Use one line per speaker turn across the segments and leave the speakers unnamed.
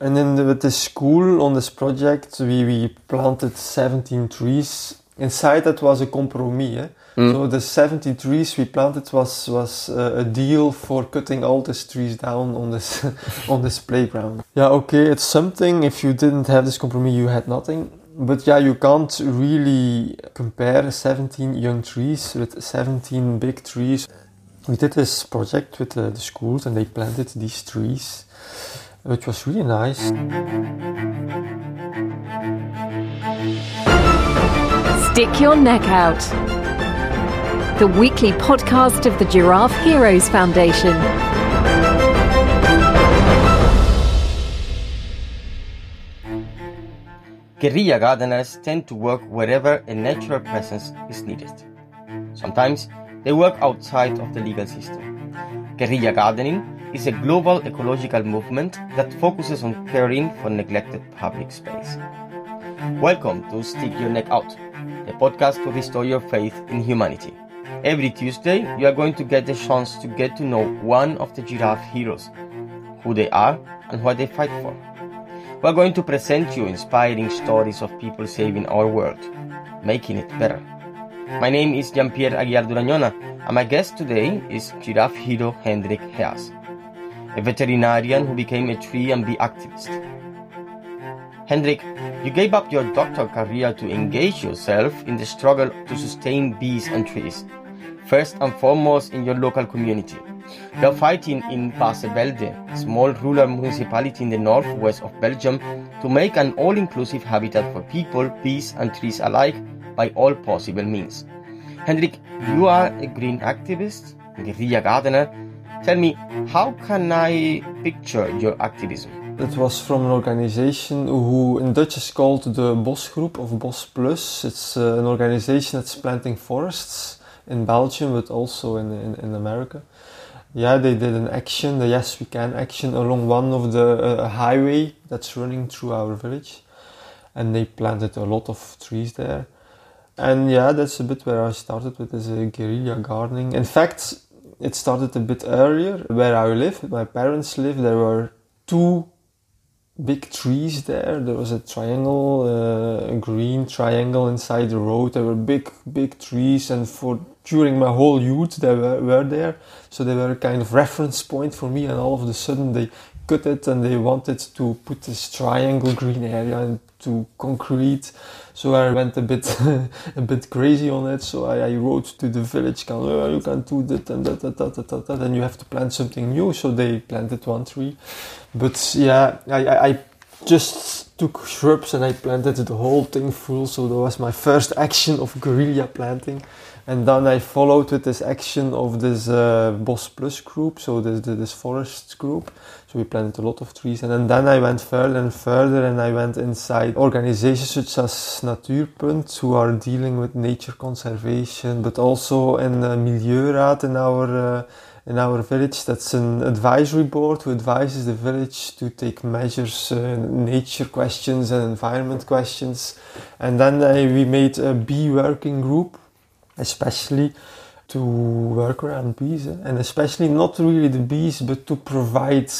And then the, with the school on this project, we, we planted 17 trees. Inside that was a compromis. Eh?
Mm.
So the 17 trees we planted was was uh, a deal for cutting all these trees down on this on this playground. Yeah, okay, it's something. If you didn't have this compromis, you had nothing. But yeah, you can't really compare 17 young trees with 17 big trees. We did this project with uh, the schools, and they planted these trees, which was really nice.
Stick Your Neck Out. The weekly podcast of the Giraffe Heroes Foundation.
Guerrilla gardeners tend to work wherever a natural presence is needed. Sometimes they work outside of the legal system. Guerrilla gardening is a global ecological movement that focuses on caring for neglected public space. Welcome to Stick Your Neck Out, the podcast to restore your faith in humanity. Every Tuesday, you are going to get the chance to get to know one of the giraffe heroes, who they are and what they fight for. We are going to present you inspiring stories of people saving our world, making it better. My name is Jean-Pierre Aguiar Durañona, and my guest today is giraffe hero Hendrik Haers, a veterinarian who became a tree and bee activist. Hendrik, you gave up your doctor career to engage yourself in the struggle to sustain bees and trees, first and foremost in your local community. You are fighting in Paasevelde, a small rural municipality in the northwest of Belgium, to make an all-inclusive habitat for people, bees and trees alike by all possible means. Hendrik, you are a green activist, a guerrilla gardener. Tell me, how can I picture your activism?
It was from an organization who in Dutch is called the Bosgroep of Bos Plus. It's uh, an organization that's planting forests in Belgium, but also in, in, in America. Yeah, they did an action, the Yes We Can action, along one of the uh, highway that's running through our village, and they planted a lot of trees there. And yeah, that's a bit where I started with this uh, guerrilla gardening. In fact, it started a bit earlier. Where I live, my parents live, there were two big trees there. There was a triangle, uh, a green triangle inside the road. There were big, big trees, and for during my whole youth, they were, were there. So they were a kind of reference point for me. And all of a sudden, they cut it and they wanted to put this triangle green area into concrete. So I went a bit, a bit crazy on it. So I, I wrote to the village, of, oh, you can do that and that, that, that, that, that, that, and you have to plant something new. So they planted one tree. But yeah, I, I, I just took shrubs and I planted the whole thing full. So that was my first action of guerrilla planting. And then I followed with this action of this uh, Bos Plus group, so this, this forest group. So we planted a lot of trees. And then I went further and further and I went inside organizations such as Natuurpunt, who are dealing with nature conservation, but also in uh, Milieuraad in our uh, in our village. That's an advisory board who advises the village to take measures, uh, nature questions and environment questions. And then uh, we made a bee working group, especially to work around bees, eh? and especially not really the bees, but to provide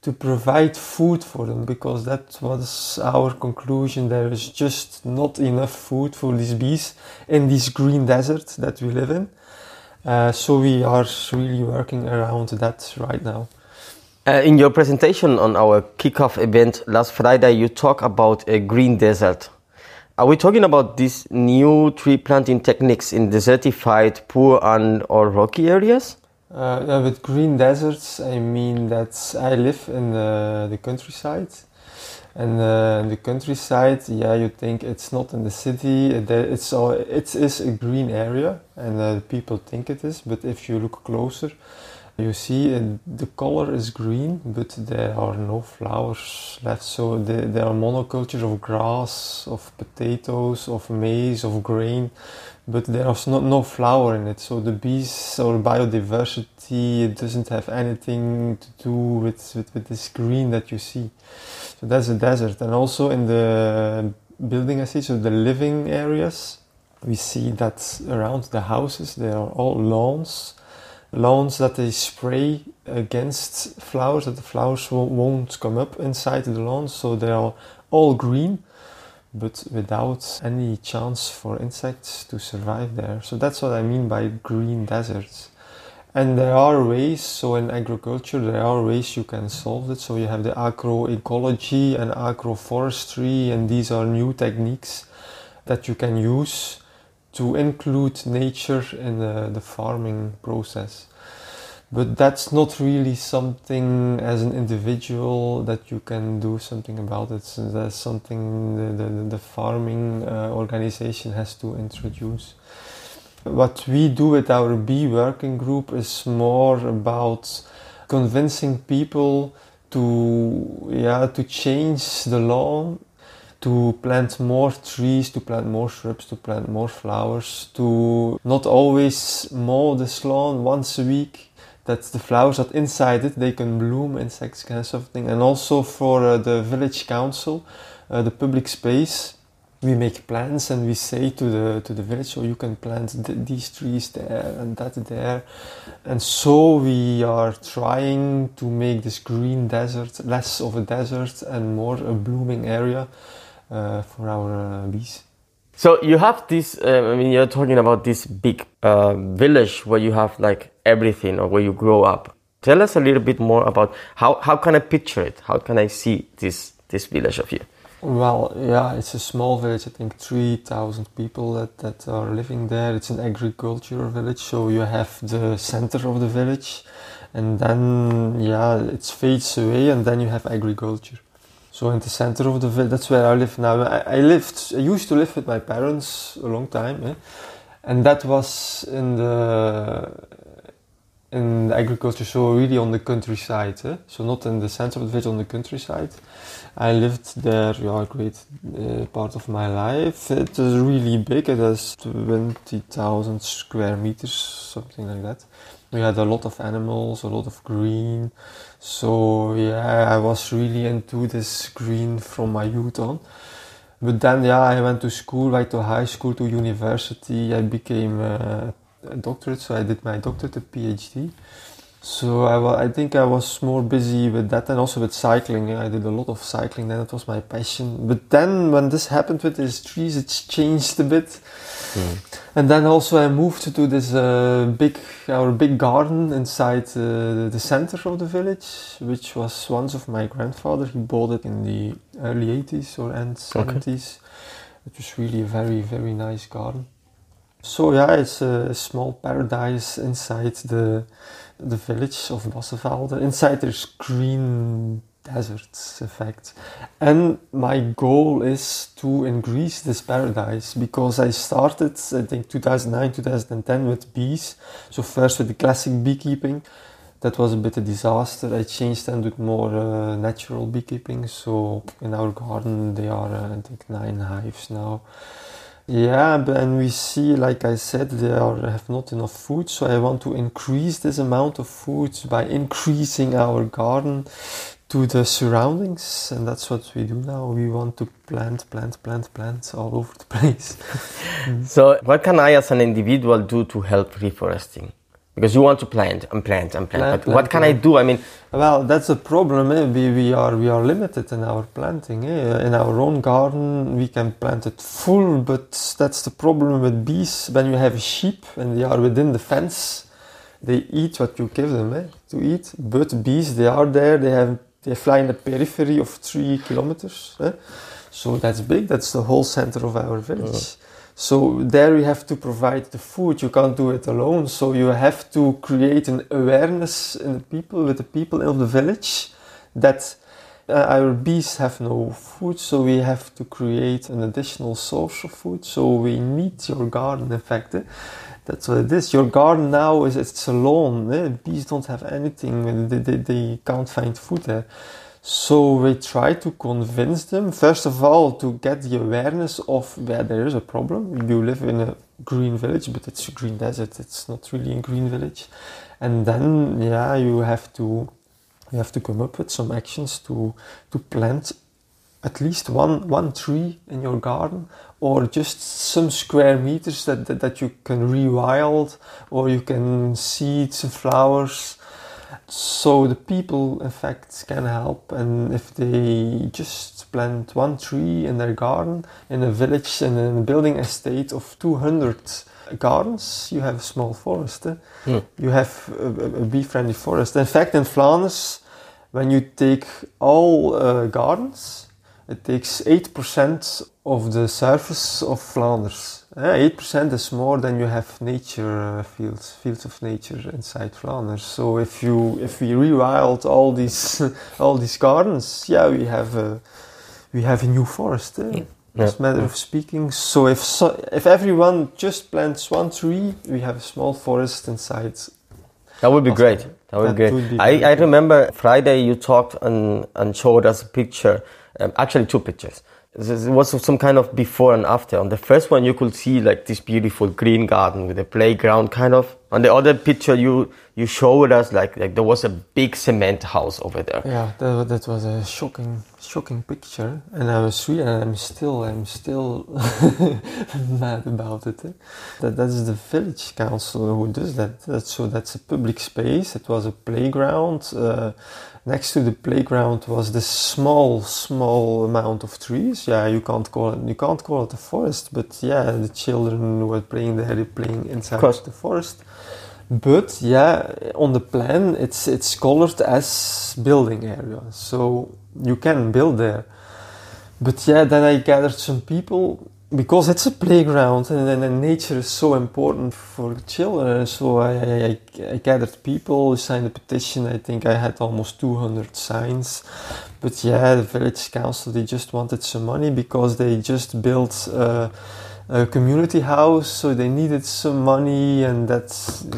to provide food for them because that was our conclusion. There is just not enough food for these bees in this green desert that we live in. Uh, so we are really working around that right now.
Uh, in your presentation on our kickoff event last Friday, you talk about a green desert. Are we talking about these new tree planting techniques in desertified, poor, and or rocky areas?
Uh, with green deserts, I mean that I live in the, the countryside. And uh, the countryside, yeah, you think it's not in the city. It's all, it is a green area, and uh, people think it is. But if you look closer, you see uh, the color is green, but there are no flowers left. So there, are monocultures of grass, of potatoes, of maize, of grain, but there is not no flower in it. So the bees or biodiversity it doesn't have anything to do with, with, with this green that you see. So that's a desert. And also in the building I see, so the living areas, we see that around the houses there are all lawns lawns that they spray against flowers, that the flowers won't come up inside the lawn so they are all green, but without any chance for insects to survive there. So that's what I mean by green deserts. And there are ways, so in agriculture, there are ways you can solve it. So you have the agroecology and agroforestry, and these are new techniques that you can use to include nature in the, the farming process. But that's not really something as an individual that you can do something about It's that's something the, the, the farming uh, organization has to introduce. What we do with our bee working group is more about convincing people to yeah to change the law to plant more trees, to plant more shrubs, to plant more flowers, to not always mow the lawn once a week. That the flowers that inside it they can bloom, insects kind of something, and also for uh, the village council, uh, the public space we make plans and we say to the to the village so you can plant th- these trees there and that there and so we are trying to make this green desert less of a desert and more a blooming area for our uh, bees
so you have this uh, i mean you're talking about this big uh, village where you have like everything or where you grow up tell us a little bit more about how, how can i picture it how can i see this this village of you
well, yeah, it's a small village. I think 3,000 people that, that are living there. It's an agricultural village, so you have the center of the village, and then, yeah, it fades away, and then you have agriculture. So in the center of the village, that's where I live now. I, I lived, I used to live with my parents a long time, eh? and that was in the in agriculture, so really on the countryside. Eh? So not in the center of the village, on the countryside. I lived there yeah, a great uh, part of my life. It is really big. It has 20,000 square meters, something like that. We had a lot of animals, a lot of green. So yeah, I was really into this green from my youth on. But then yeah, I went to school, right to high school, to university. I became uh, a doctorate, so I did my doctorate, a PhD. So I, I think I was more busy with that and also with cycling. I did a lot of cycling then, it was my passion. But then when this happened with these trees, it changed a bit. Mm. And then also I moved to this uh, big, our big garden inside uh, the center of the village, which was once of my grandfather. He bought it in the early 80s or end 70s. Okay. It was really a very, very nice garden. So yeah, it's a small paradise inside the the village of Bossevelde. Inside there's green deserts effect. And my goal is to increase this paradise because I started, I think 2009, 2010 with bees. So first with the classic beekeeping. That was a bit a disaster. I changed and with more uh, natural beekeeping. So in our garden they are, uh, I think, nine hives now. Yeah, and we see, like I said, they are, have not enough food. So I want to increase this amount of food by increasing our garden to the surroundings, and that's what we do now. We want to plant, plant, plant, plant all over the place.
so, what can I, as an individual, do to help reforesting? Because you want to plant and plant and plant. plant but plant, what can plant. I do? I mean,
well, that's a problem. Eh? We, we are we are limited in our planting. Eh? In our own garden, we can plant it full, but that's the problem with bees. When you have sheep and they are within the fence, they eat what you give them eh? to eat. But bees, they are there. They have they fly in the periphery of three kilometers. Eh? So that's big. That's the whole center of our village. So there you have to provide the food. You can't do it alone. So you have to create an awareness in the people, with the people of the village, that uh, our bees have no food. So we have to create an additional source of food. So we need your garden. In fact, eh? that's what it is. Your garden now is it's a lawn. Eh? Bees don't have anything. They, they, they can't find food there. So we try to convince them, first of all, to get the awareness of where there is a problem. You live in a green village, but it's a green desert. It's not really a green village. And then, yeah, you have to you have to come up with some actions to to plant at least one one tree in your garden or just some square meters that, that, that you can rewild or you can seed some flowers so the people in fact can help and if they just plant one tree in their garden in a village in a building estate of 200 gardens you have a small forest eh?
Mm.
you have a, a bee friendly forest in fact in flanders when you take all uh, gardens it takes 8% of the surface of Flanders. Eh, 8% is more than you have nature uh, fields, fields of nature inside Flanders. So if you if we rewild all these all these gardens, yeah, we have a we have a new forest. Eh? As a matter of speaking. So if so, if everyone just plants one tree, we have a small forest inside.
That would be
Also,
great. That would be great.
would be
I,
very
I remember Friday you talked and, and showed us a picture, um, actually two pictures. This was some kind of before and after. On the first one, you could see like this beautiful green garden with a playground, kind of. On the other picture, you you showed us like like there was a big cement house over there.
Yeah, that, that was a shocking, shocking picture, and I was really, and I'm still, I'm still mad about it. eh. That that's the village council who does that. That's, so that's a public space. It was a playground. Uh, next to the playground was this small, small amount of trees. Yeah, you can't call it, you can't call it a forest, but yeah, the children were playing there, playing inside
course.
the forest. But yeah, on the plan it's it's colored as building area, so you can build there. But yeah, then I gathered some people because it's a playground and, and, and nature is so important for children. So I, I, I, gathered people, signed a petition. I think I had almost 200 signs. But yeah, the village council they just wanted some money because they just built uh, a community house, so they needed some money, and that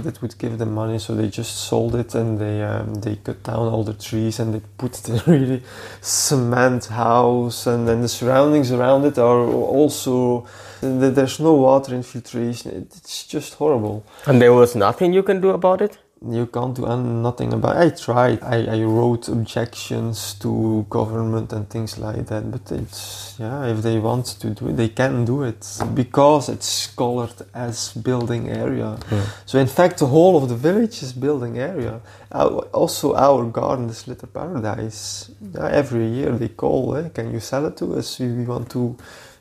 that would give them money. So they just sold it, and they um, they cut down all the trees, and they put the really cement house, and then the surroundings around it are also there's no water infiltration. It's just horrible.
And there was nothing you can do about it.
You can't do nothing about. it. I tried. I, I wrote objections to government and things like that. But it's yeah, if they want to do it, they can do it because it's colored as building area. So in fact, the whole of the village is building area. Our, also, our garden, is little Paradise. Yeah, every year they call. Eh, can you sell it to us? We, we want to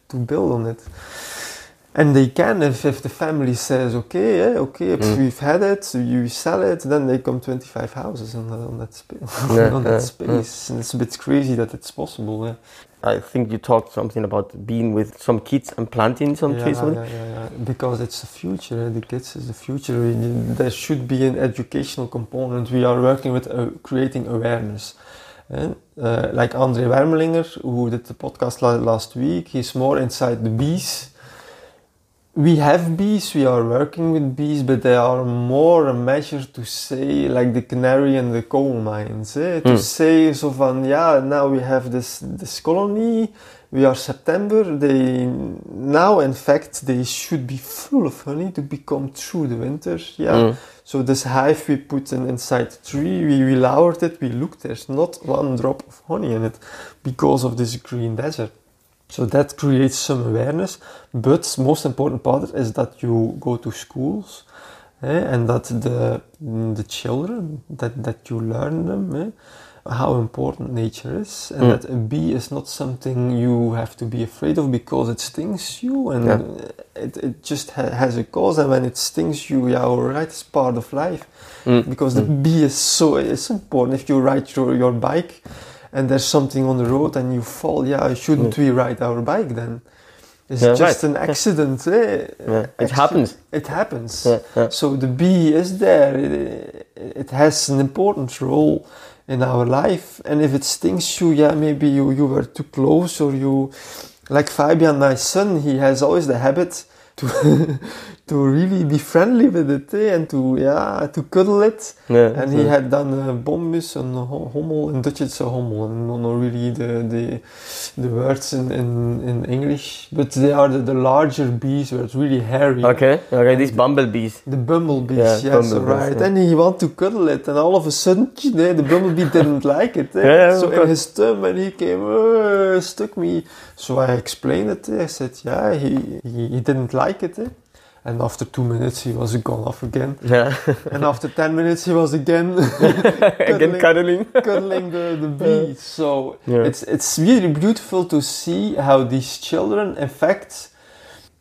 to build on it. And they can if, if the family says okay, eh, okay, if
Mm.
we've had it, so you sell it, then they come 25 houses on, that- on that, spa-
Yeah,
on
yeah,
that space. And it's a bit crazy that it's possible. Yeah.
I think you talked something about being with some kids and planting some
yeah,
trees.
yeah, yeah, yeah. Because it's the future. The kids is the future. There should be an educational component. We are working with uh, creating awareness. eh. Uh, like Andre Wermelinger, who did the podcast la- last week, he's more inside the bees. We have bees, we are working with bees, but they are more a measure to say, like the canary in the coal mines. Eh? To
Mm.
say, so van, yeah, now we have this, this colony, we are September, they now in fact they should be full of honey to become through the winter. Yeah.
Mm.
So this hive we put in inside the tree, we, we lowered it, we looked, there's not one drop of honey in it because of this green desert. So that creates some awareness, but most important part is that you go to schools eh, and that the the children that, that you learn them eh, how important nature is and
Mm.
that a bee is not something you have to be afraid of because it stings you and
Yeah.
it, it just ha- has a cause and when it stings you yeah alright it's part of life
Mm.
because the bee is so it's important if you ride your, your bike and there's something on the road and you fall yeah shouldn't we ride our bike then it's
Yeah,
just
right.
an accident eh?
Yeah, it happens.
it happens
Yeah, yeah.
so the bee is there it, it has an important role in our life and if it stings you yeah maybe you, you were too close or you like Fabian my son he has always the habit to to really be friendly with it eh? and to yeah to cuddle it.
Yeah,
and he had done a bombus and hommel. In Dutch it's a hommel, and not really the the, the words in, in, in English, but they are the, the larger bees where it's really hairy.
Okay, okay, these bumblebees.
The bumblebees,
Yeah,
yes,
bumblebees,
right.
yeah.
And he wanted to cuddle it, and all of a sudden, the bumblebee didn't like it. eh.
Yeah,
so in his thumb, and he came, uh, stuck me. So I explained it. eh. I said, yeah, he, he, he didn't like it. eh. And after two minutes, he was gone off again.
Yeah,
and after ten minutes, he was again
again cuddling.
cuddling the, the bee. So
Yeah.
it's it's really beautiful to see how these children, in fact,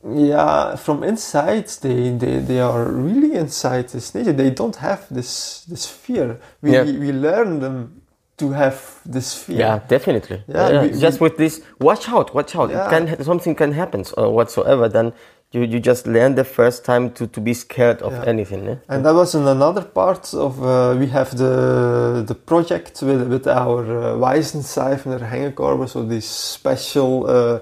yeah, from inside they, they, they are really inside this nature. They don't have this this fear. We
Yeah.
we, we learn them to have this fear.
Yeah, definitely.
Yeah,
Yeah,
we-
just with this, watch out, watch out.
Yeah.
It can something can happen or whatsoever. Then you, you just learn the first time to, to be scared of
Yeah.
anything. Yeah?
And that was in another part of uh, we have the the project with with our uh, Weissenseifener hängekorben, so these special uh,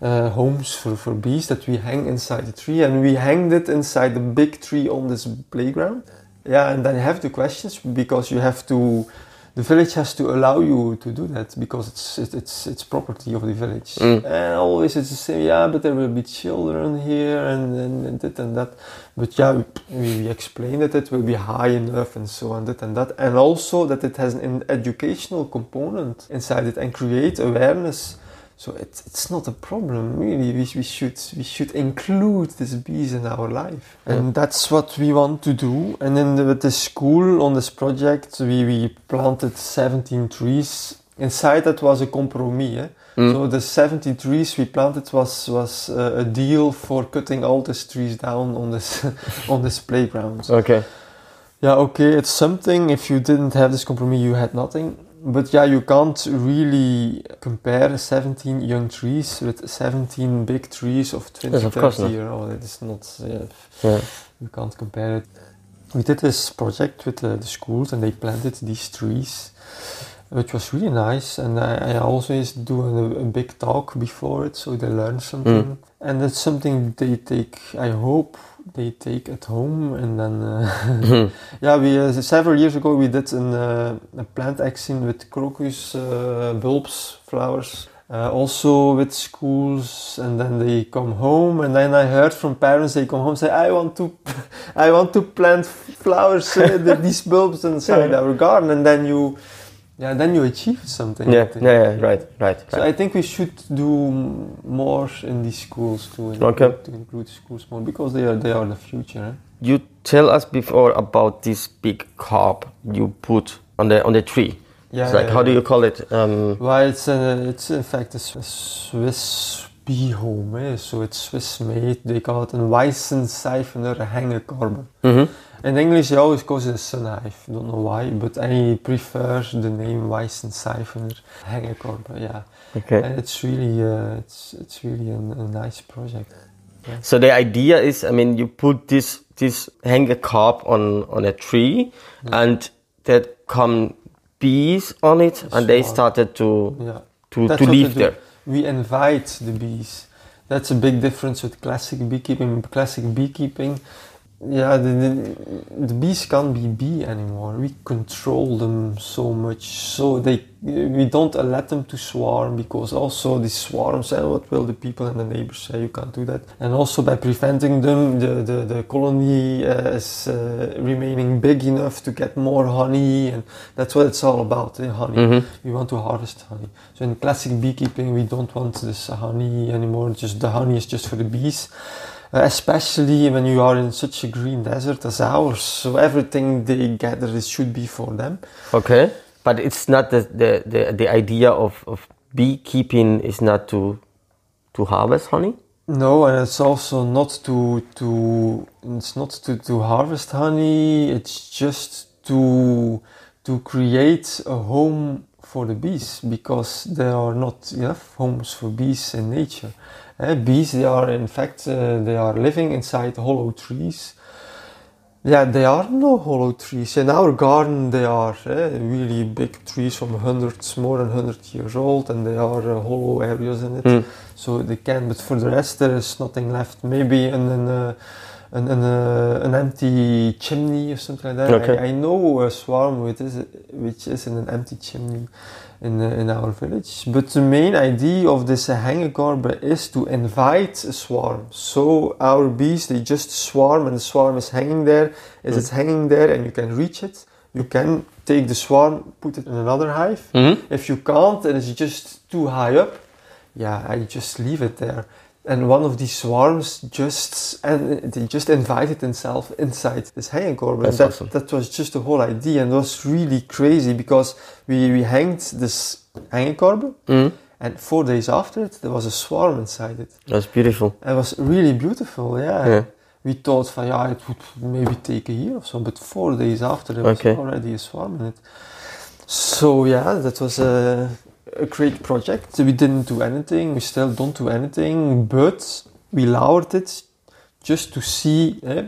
uh, homes for, for bees that we hang inside the tree, and we hanged it inside the big tree on this playground. Yeah, and then you have the questions because you have to. The village has to allow you to do that because it's it, it's it's property of the village.
Mm.
And always it's the same. Yeah, but there will be children here and and, and that and that. But yeah, we, we explained that it will be high enough and so on, that and that, and also that it has an educational component inside it and create awareness. So it's it's not a problem really. We, we should we should include these bees in our life, and that's what we want to do. And then the, with the school on this project, we we planted 17 trees. Inside that was a compromis. Eh?
Mm.
So the 70 trees we planted was was uh, a deal for cutting all these trees down on this on this playground.
Okay.
Yeah, okay, it's something. If you didn't have this compromise, you had nothing. But yeah, you can't really compare 17 young trees with 17 big trees of 20,
Yes, of course
30
not.
year old. It is not. Yeah,
Yeah.
you can't compare it. We did this project with uh, the schools and they planted these trees, which was really nice. And I, I always do a, a big talk before it so they learn something. And that's something they take, I hope they take at home. And then, uh, yeah, we uh, several years ago we did an, uh, a plant action with crocus uh, bulbs, flowers. Uh, also with schools and then they come home and then I heard from parents they come home say I want to I want to plant flowers uh, the, these bulbs inside our garden and then you yeah then you achieve something
Yeah, yeah, yeah, right, right.
so I think we should do more in these schools to include,
Okay.
to include schools more because they are they are the future eh?
You tell us before about this big carp you put on the on the tree.
yeah,
It's like
yeah,
how do you call it? Um,
Well, it's a, it's in fact a Swiss bee home, eh? so it's Swiss made. They call it a Weissenseifener hängekorben.
mhm.
In English, they always call it a sun hive. Don't know why, but I prefer the name Weissenseifener hängekorben. Yeah,
Okay.
and it's really uh, it's it's really a, a nice project.
So the idea is, I mean, you put this this hanger carp on on a tree, and that come bees on it, and they started to
Yeah.
to
That's
to live there.
We invite the bees. That's a big difference with classic beekeeping. Classic beekeeping, yeah, the, the, the bees can't be bee anymore. We control them so much, so they we don't let them to swarm because also the swarms and what will the people and the neighbors say? You can't do that. And also by preventing them, the the, the colony uh, is uh, remaining big enough to get more honey, and that's what it's all about. Eh? Honey
Mhm.
we want to harvest honey. So in classic beekeeping, we don't want this honey anymore. Just the honey is just for the bees. Uh, especially when you are in such a green desert as ours, so everything they gather it should be for them.
Okay, but it's not the the the, the idea of of beekeeping is not to to harvest honey.
No, and it's also not to to it's not to, to harvest honey. It's just to to create a home for the bees because there are not enough homes for bees in nature. Eh, bees, they are in fact uh, they are living inside hollow trees. Yeah, there are no hollow trees in our garden. They are eh, really big trees from hundreds, more than hundred years old, and there are uh, hollow areas in it
Mm.
so they can but for the rest there is nothing left maybe in an, uh, an, an, uh, an empty chimney or something like that.
Okay.
I, I know a swarm which is, which is in an empty chimney in, uh, in our village. But the main idea of this hängekorbe is to invite a swarm. So our bees, they just swarm and the swarm is hanging there. Is it's hanging there and you can reach it, you can take the swarm, put it in another hive.
Mhm.
If you can't and it's just too high up, yeah, I just leave it there. And one of these swarms just and they just invited themselves inside this hanging corb. And
That's
that,
awesome.
that was just the whole idea and it was really crazy because we, we hanged this hanging corb
Mhm.
and four days after it there was a swarm inside it.
That's beautiful.
It was really beautiful, yeah.
Yeah.
We thought, van, yeah, it would maybe take a year or so, but four days after there was
Okay.
already a swarm in it. So yeah, that was a, a great project. We didn't do anything, we still don't do anything, but we lowered it just to see eh,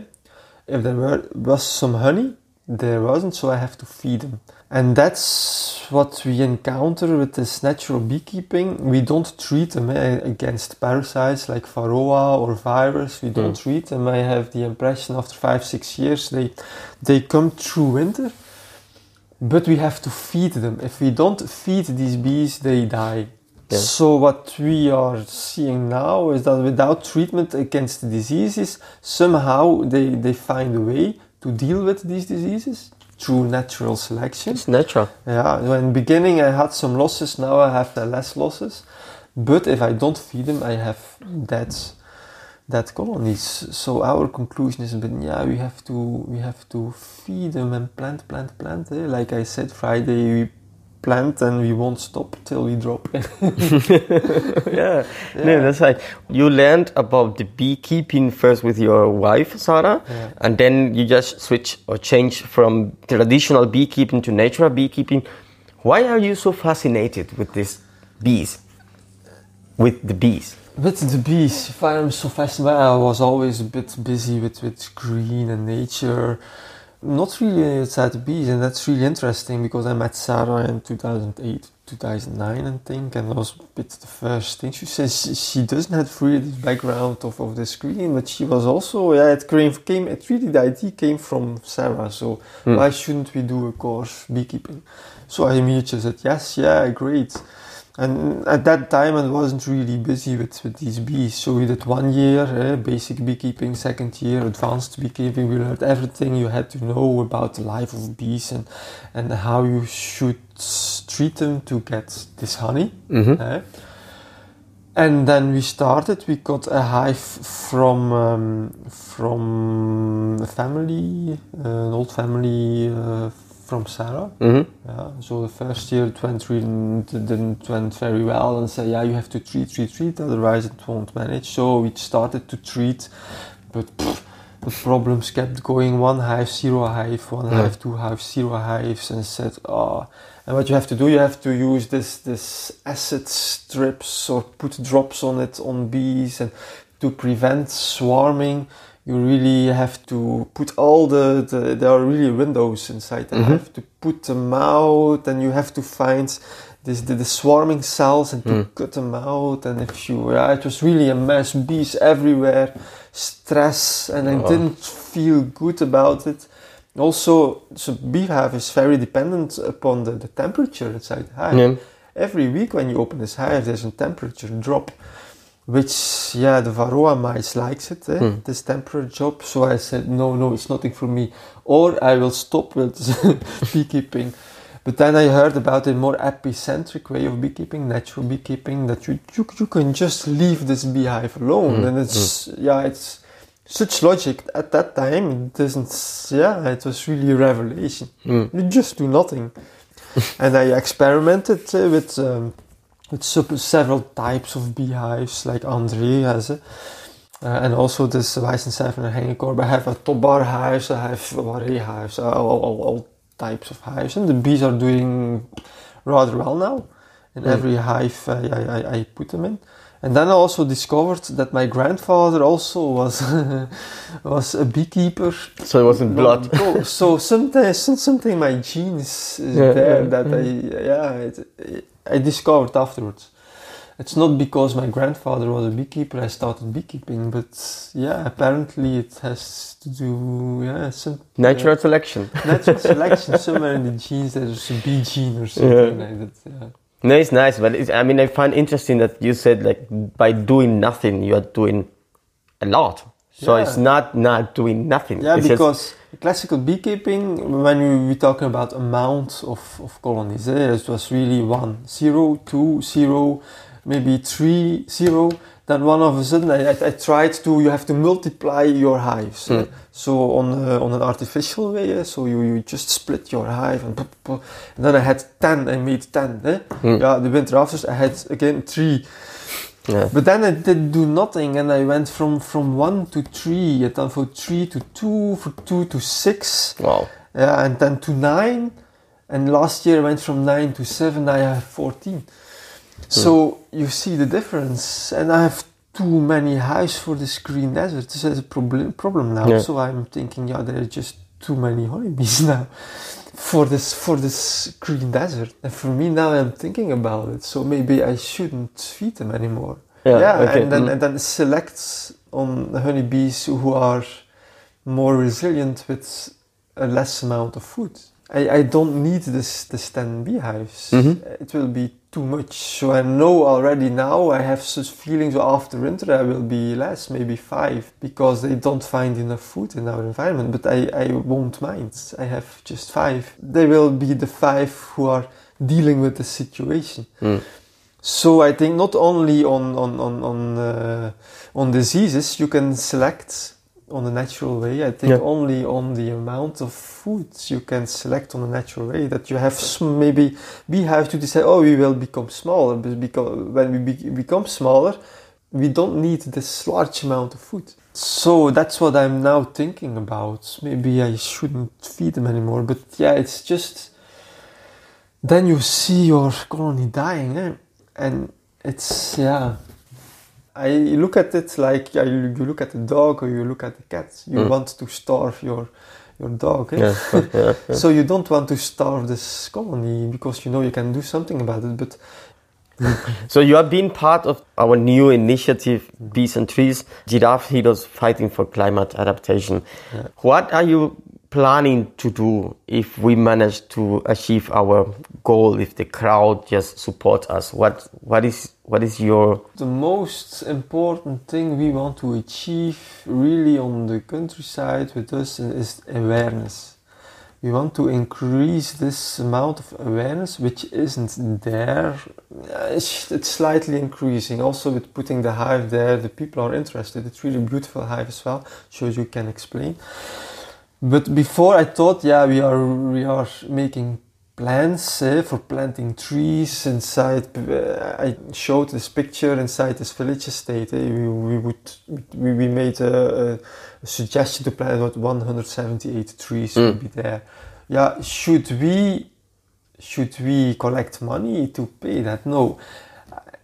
if there were, was some honey. There wasn't, so I have to feed them. And that's what we encounter with this natural beekeeping. We don't treat them eh, against parasites like varroa or virus. We don't treat them. I have the impression after five, six years they they come through winter, but we have to feed them. If we don't feed these bees, they die.
Yeah.
So what we are seeing now is that without treatment against the diseases, somehow they, they find a way to deal with these diseases through natural selection.
It's natural.
Yeah, so in the beginning I had some losses, now I have less losses. But if I don't feed them, I have dead, dead colonies. So our conclusion is, but yeah, we have to we have to feed them and plant, plant, plant. Eh? Like I said, Friday we plant and we won't stop till we drop.
yeah. No, that's right. You learned about the beekeeping first with your wife, Sarah,
Yeah.
and then you just switch or change from traditional beekeeping to natural beekeeping. Why are you so fascinated with these bees? With the bees?
With the bees, if I'm so fascinated, I was always a bit busy with, with green and nature. Not really outside the bees, and that's really interesting because I met Sarah in 2008, 2009, I think, and that was a bit the first thing. She says she, she doesn't have really this background of, of this green, but she was also, yeah, it came, came, it really, the idea came from Sarah, so hmm. why shouldn't we do a course beekeeping? So I immediately said, yes, yeah, great. And at that time, I wasn't really busy with, with these bees. So we did one year eh, basic beekeeping, second year advanced beekeeping. We learned everything you had to know about the life of bees and, and how you should treat them to get this honey. eh. And then we started. We got a hive from um, from a family, uh, an old family uh, from Sarah.
hmm
Yeah, so the first year it went really didn't went very well and said yeah you have to treat treat treat otherwise it won't manage so we started to treat but pff, the problems kept going one hive zero hive one
Yeah.
hive two hive zero hives and said oh and what you have to do you have to use this this acid strips or put drops on it on bees and to prevent swarming you really have to put all the, the there are really windows inside and you mm-hmm. have to put them out and you have to find this the, the swarming cells and to mm. cut them out and if you yeah, it was really a mess bees everywhere stress and I oh. didn't feel good about it. Also so beehive is very dependent upon the, the temperature inside the hive.
Yeah.
every week when you open this hive there's a temperature drop which yeah the varroa mite likes it eh, this temperature job. So i said no no it's nothing for me. Or i will stop with beekeeping. But then i heard about a more apicentric way of beekeeping natural beekeeping that you you, you can just leave this beehive alone. And it's yeah it's such logic. At that time it doesn't yeah it was really a revelation. You just do nothing. And i experimented uh, with um, with several types of beehives, like André has it. Uh, and also this Weissenseifener hängekorb. I have a top bar hives, I have Warré hives, uh, all, all, all types of hives. And the bees are doing rather well now. In every hive I, I, I put them in. And then I also discovered that my grandfather also was was a beekeeper.
So it was in blood.
So sometimes something my genes is
Yeah,
there
yeah,
that I yeah it, I discovered afterwards. it's not because my grandfather was a beekeeper I started beekeeping, but yeah, apparently it has to do yeah some
Natural
yeah,
selection.
natural selection somewhere in the genes. There's a bee gene or something
Yeah.
like that. Yeah.
No, it's nice, but it's, I mean, I find interesting that you said like by doing nothing, you are doing a lot. So
Yeah.
it's not not doing nothing.
Yeah,
It's
because classical beekeeping, when we, we talking about amount of, of colonies, eh, it was really one, zero, two, zero, maybe three, zero. Then one of a sudden, I, I, I tried to, you have to multiply your hives. eh.
Mm.
So on uh, on an artificial way, eh, so you, you just split your hive and, and then I had 10, I made 10. Eh?
Mm.
Yeah, the winter after I had again three.
Yeah.
But then I did do nothing, and I went from from one to three, and then for three to two, for two to six,
Wow.
yeah, and then to nine, and last year I went from nine to seven. I have fourteen. Hmm. So you see the difference, and I have too many hives for this green desert. This is a problem problem now.
Yeah.
So I'm thinking, yeah, there are just too many honeybees now for this for this green desert. And for me now, I'm thinking about it. So maybe I shouldn't feed them anymore.
Yeah, okay,
and then
mm.
and then select on the honeybees who are more resilient with a less amount of food. I, I don't need this this ten beehives.
Mhm.
It will be too much. So I know already now I have such feelings after winter I will be less, maybe five, because they don't find enough food in our environment. But I, I won't mind. I have just five. They will be the five who are dealing with the situation.
Mm.
So I think not only on on on on, uh, on diseases you can select on a natural way. I think
Yeah.
only on the amount of food you can select on a natural way. That you have maybe we have to decide. Oh, we will become smaller, but because when we be, become smaller, we don't need this large amount of food. So that's what I'm now thinking about. Maybe I shouldn't feed them anymore. But yeah, it's just then you see your colony dying, eh? and it's yeah. I look at it like you, look at the dog or you look at the cat. You
Mm.
want to starve your your dog, eh?
Yeah, yeah, yeah.
So you don't want to starve this colony because you know you can do something about it. But
So you have been part of our new initiative, Bees and Trees, Giraffe Heroes Fighting for Climate Adaptation. What are you planning to do if we manage to achieve our goal, if the crowd just support us? What, what, is, what is your...
the most important thing we want to achieve really on the countryside with us is awareness. We want to increase this amount of awareness which isn't there. It's, slightly increasing. Also with putting the hive there, the people are interested. It's really beautiful hive as well. Shows you can explain. But before I thought, yeah, we are we are making plans eh, for planting trees inside. Uh, I showed this picture inside this village estate. Eh, we, we would we, we made a, a, suggestion to plant about 178 trees
Mm.
would be there. Yeah, should we should we collect money to pay that? No.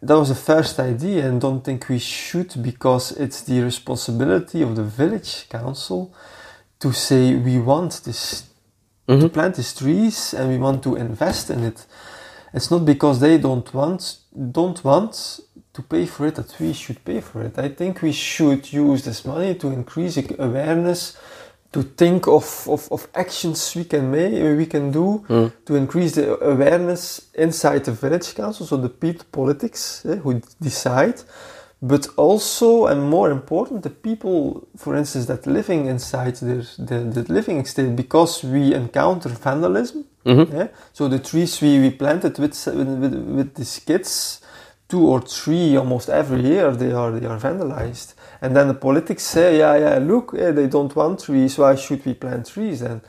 That was the first idea, and don't think we should because it's the responsibility of the village council to say we want this to
Mhm.
plant these trees and we want to invest in it. It's not because they don't want don't want to pay for it that we should pay for it. I think we should use this money to increase awareness, to think of, of, of actions we can make we can do
Mm.
to increase the awareness inside the village council, so the people politics eh, who decide, but also and more important, the people, for instance, that living inside their, the, the living estate, because we encounter vandalism.
Mhm.
Yeah? So the trees we, we planted with, with, with, with these kids, two or three almost every year, they are they are vandalized. And then the politics say, yeah, yeah, look, eh, they don't want trees. Why should we plant trees then?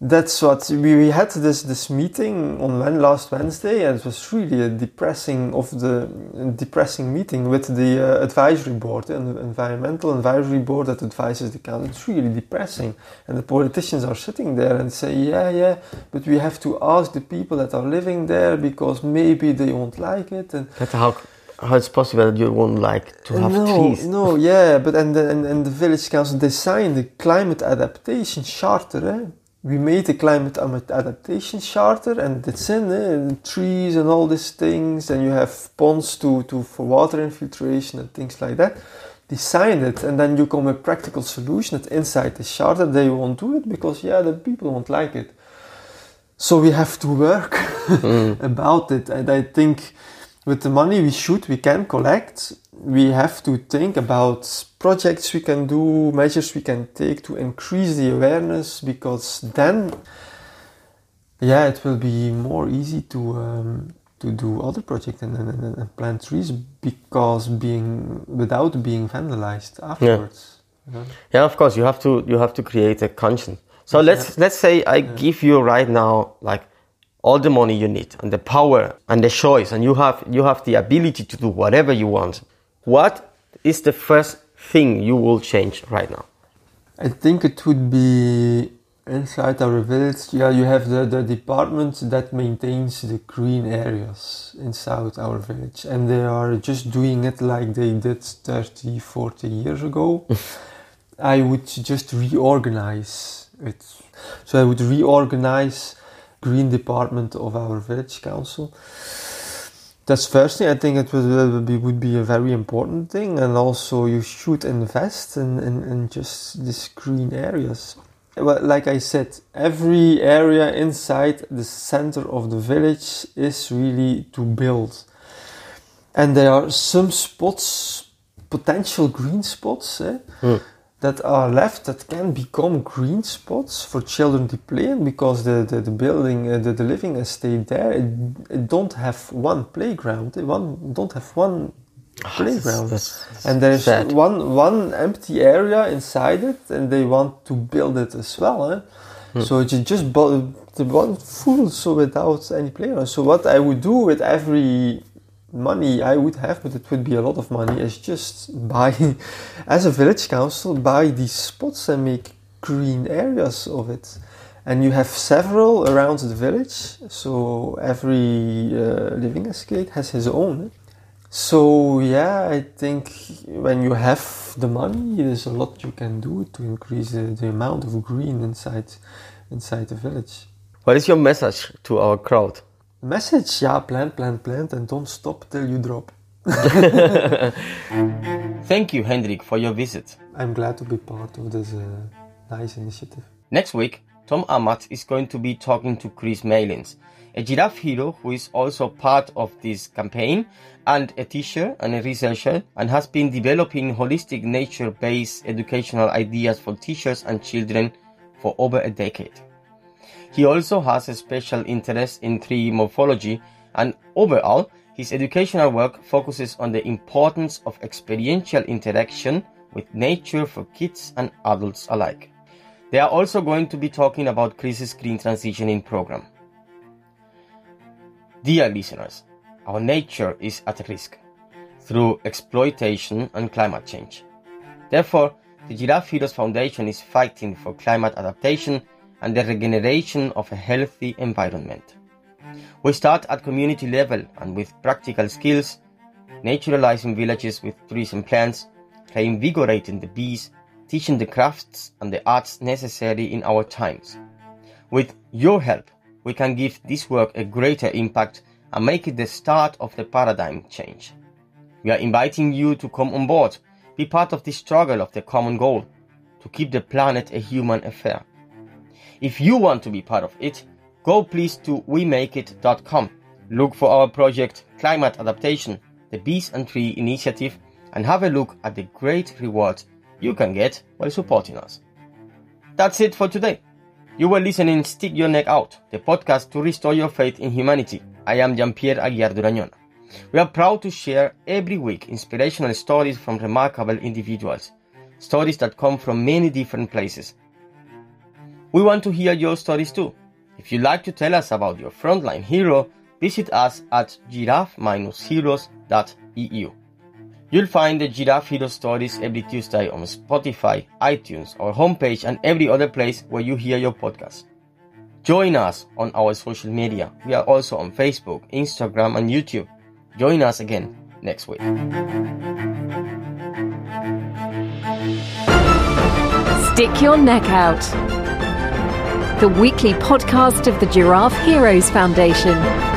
That's what we, we had this this meeting on when, last Wednesday, and it was really a depressing of the depressing meeting with the uh, advisory board and the environmental advisory board that advises the council. It's really depressing, and the politicians are sitting there and say, yeah, yeah, but we have to ask the people that are living there because maybe they won't like it, and
That's how, how it's possible that you won't like to have
no,
trees.
No, yeah, but and the, and, and the village council they signed the climate adaptation charter. Eh? We made a climate adaptation charter and it's in eh, trees and all these things and you have ponds to, to for water infiltration and things like that design it and then you come with practical solution that inside the charter they won't do it because yeah the people won't like it so we have to work mm. about it and i think with the money we should we can collect. We have to think about projects we can do measures we can take to increase the awareness because then yeah it will be more easy to um, to do other projects and, and, and, plant trees because being without being vandalized afterwards.
Yeah. yeah of course you have to you have to create a conscience. So let's let's say i yeah. give you right now like all the money you need and the power and the choice and you have you have the ability to do whatever you want. What is the first thing you will change right now?
I think it would be inside our village yeah you have the, the department that maintains the green areas inside our village and they are just doing it like they did 30 40 years ago. I would just reorganize it. So i would reorganize green department of our village council. That's first thing. I think it would, be, would be a very important thing, and also you should invest in, in, in just these green areas. Well, like I said, every area inside the center of the village is really to build, and there are some spots, potential green spots. Eh? Mm that are left that can become green spots for children to play in because the, the, the building, uh, the, the living estate there, it, it don't have one playground, it one, don't have one oh, playground. That's, that's and there's sad. one, one empty area inside it and they want to build it as well. Eh? Hmm. So you just bought the one full so without any playground. So what I would do with every money I would have, but it would be a lot of money, is just buy, as a village council, buy these spots and make green areas of it. And you have several around the village, so every uh, living estate has his own. So yeah, I think when you have the money, there's a lot you can do to increase the, the amount of green inside inside the village.
What is your message to our crowd?
Message, yeah, plant, plant, plant, and don't stop till you drop.
Thank you, Hendrik, for your visit.
I'm glad to be part of this uh, nice initiative.
Next week, Tom Amat is going to be talking to Chris Malins, a giraffe hero who is also part of this campaign and a teacher and a researcher and has been developing holistic nature based educational ideas for teachers and children for over a decade. He also has a special interest in tree morphology and overall, his educational work focuses on the importance of experiential interaction with nature for kids and adults alike. They are also going to be talking about Chris's green transitioning program. Dear listeners, our nature is at risk through exploitation and climate change. Therefore, the Giraffe Heroes Foundation is fighting for climate adaptation and the regeneration of a healthy environment. We start at community level and with practical skills, naturalizing villages with trees and plants, reinvigorating the bees, teaching the crafts and the arts necessary in our times. With your help, we can give this work a greater impact and make it the start of the paradigm change. We are inviting you to come on board, be part of the struggle of the common goal, to keep the planet a human affair. If you want to be part of it, go please to wemakeit.com. Look for our project Climate Adaptation, the Bees and Tree Initiative, and have a look at the great rewards you can get while supporting us. That's it for today. You were listening Stick Your Neck Out, the podcast to restore your faith in humanity. I am Jean-Pierre Aguiar Durañona. We are proud to share every week inspirational stories from remarkable individuals, stories that come from many different places we want to hear your stories too. If you'd like to tell us about your frontline hero, visit us at giraffe-heroes.eu. You'll find the Giraffe Hero stories every Tuesday on Spotify, iTunes, our homepage, and every other place where you hear your podcast. Join us on our social media. We are also on Facebook, Instagram, and YouTube. Join us again next week.
Stick your neck out. The weekly podcast of the Giraffe Heroes Foundation.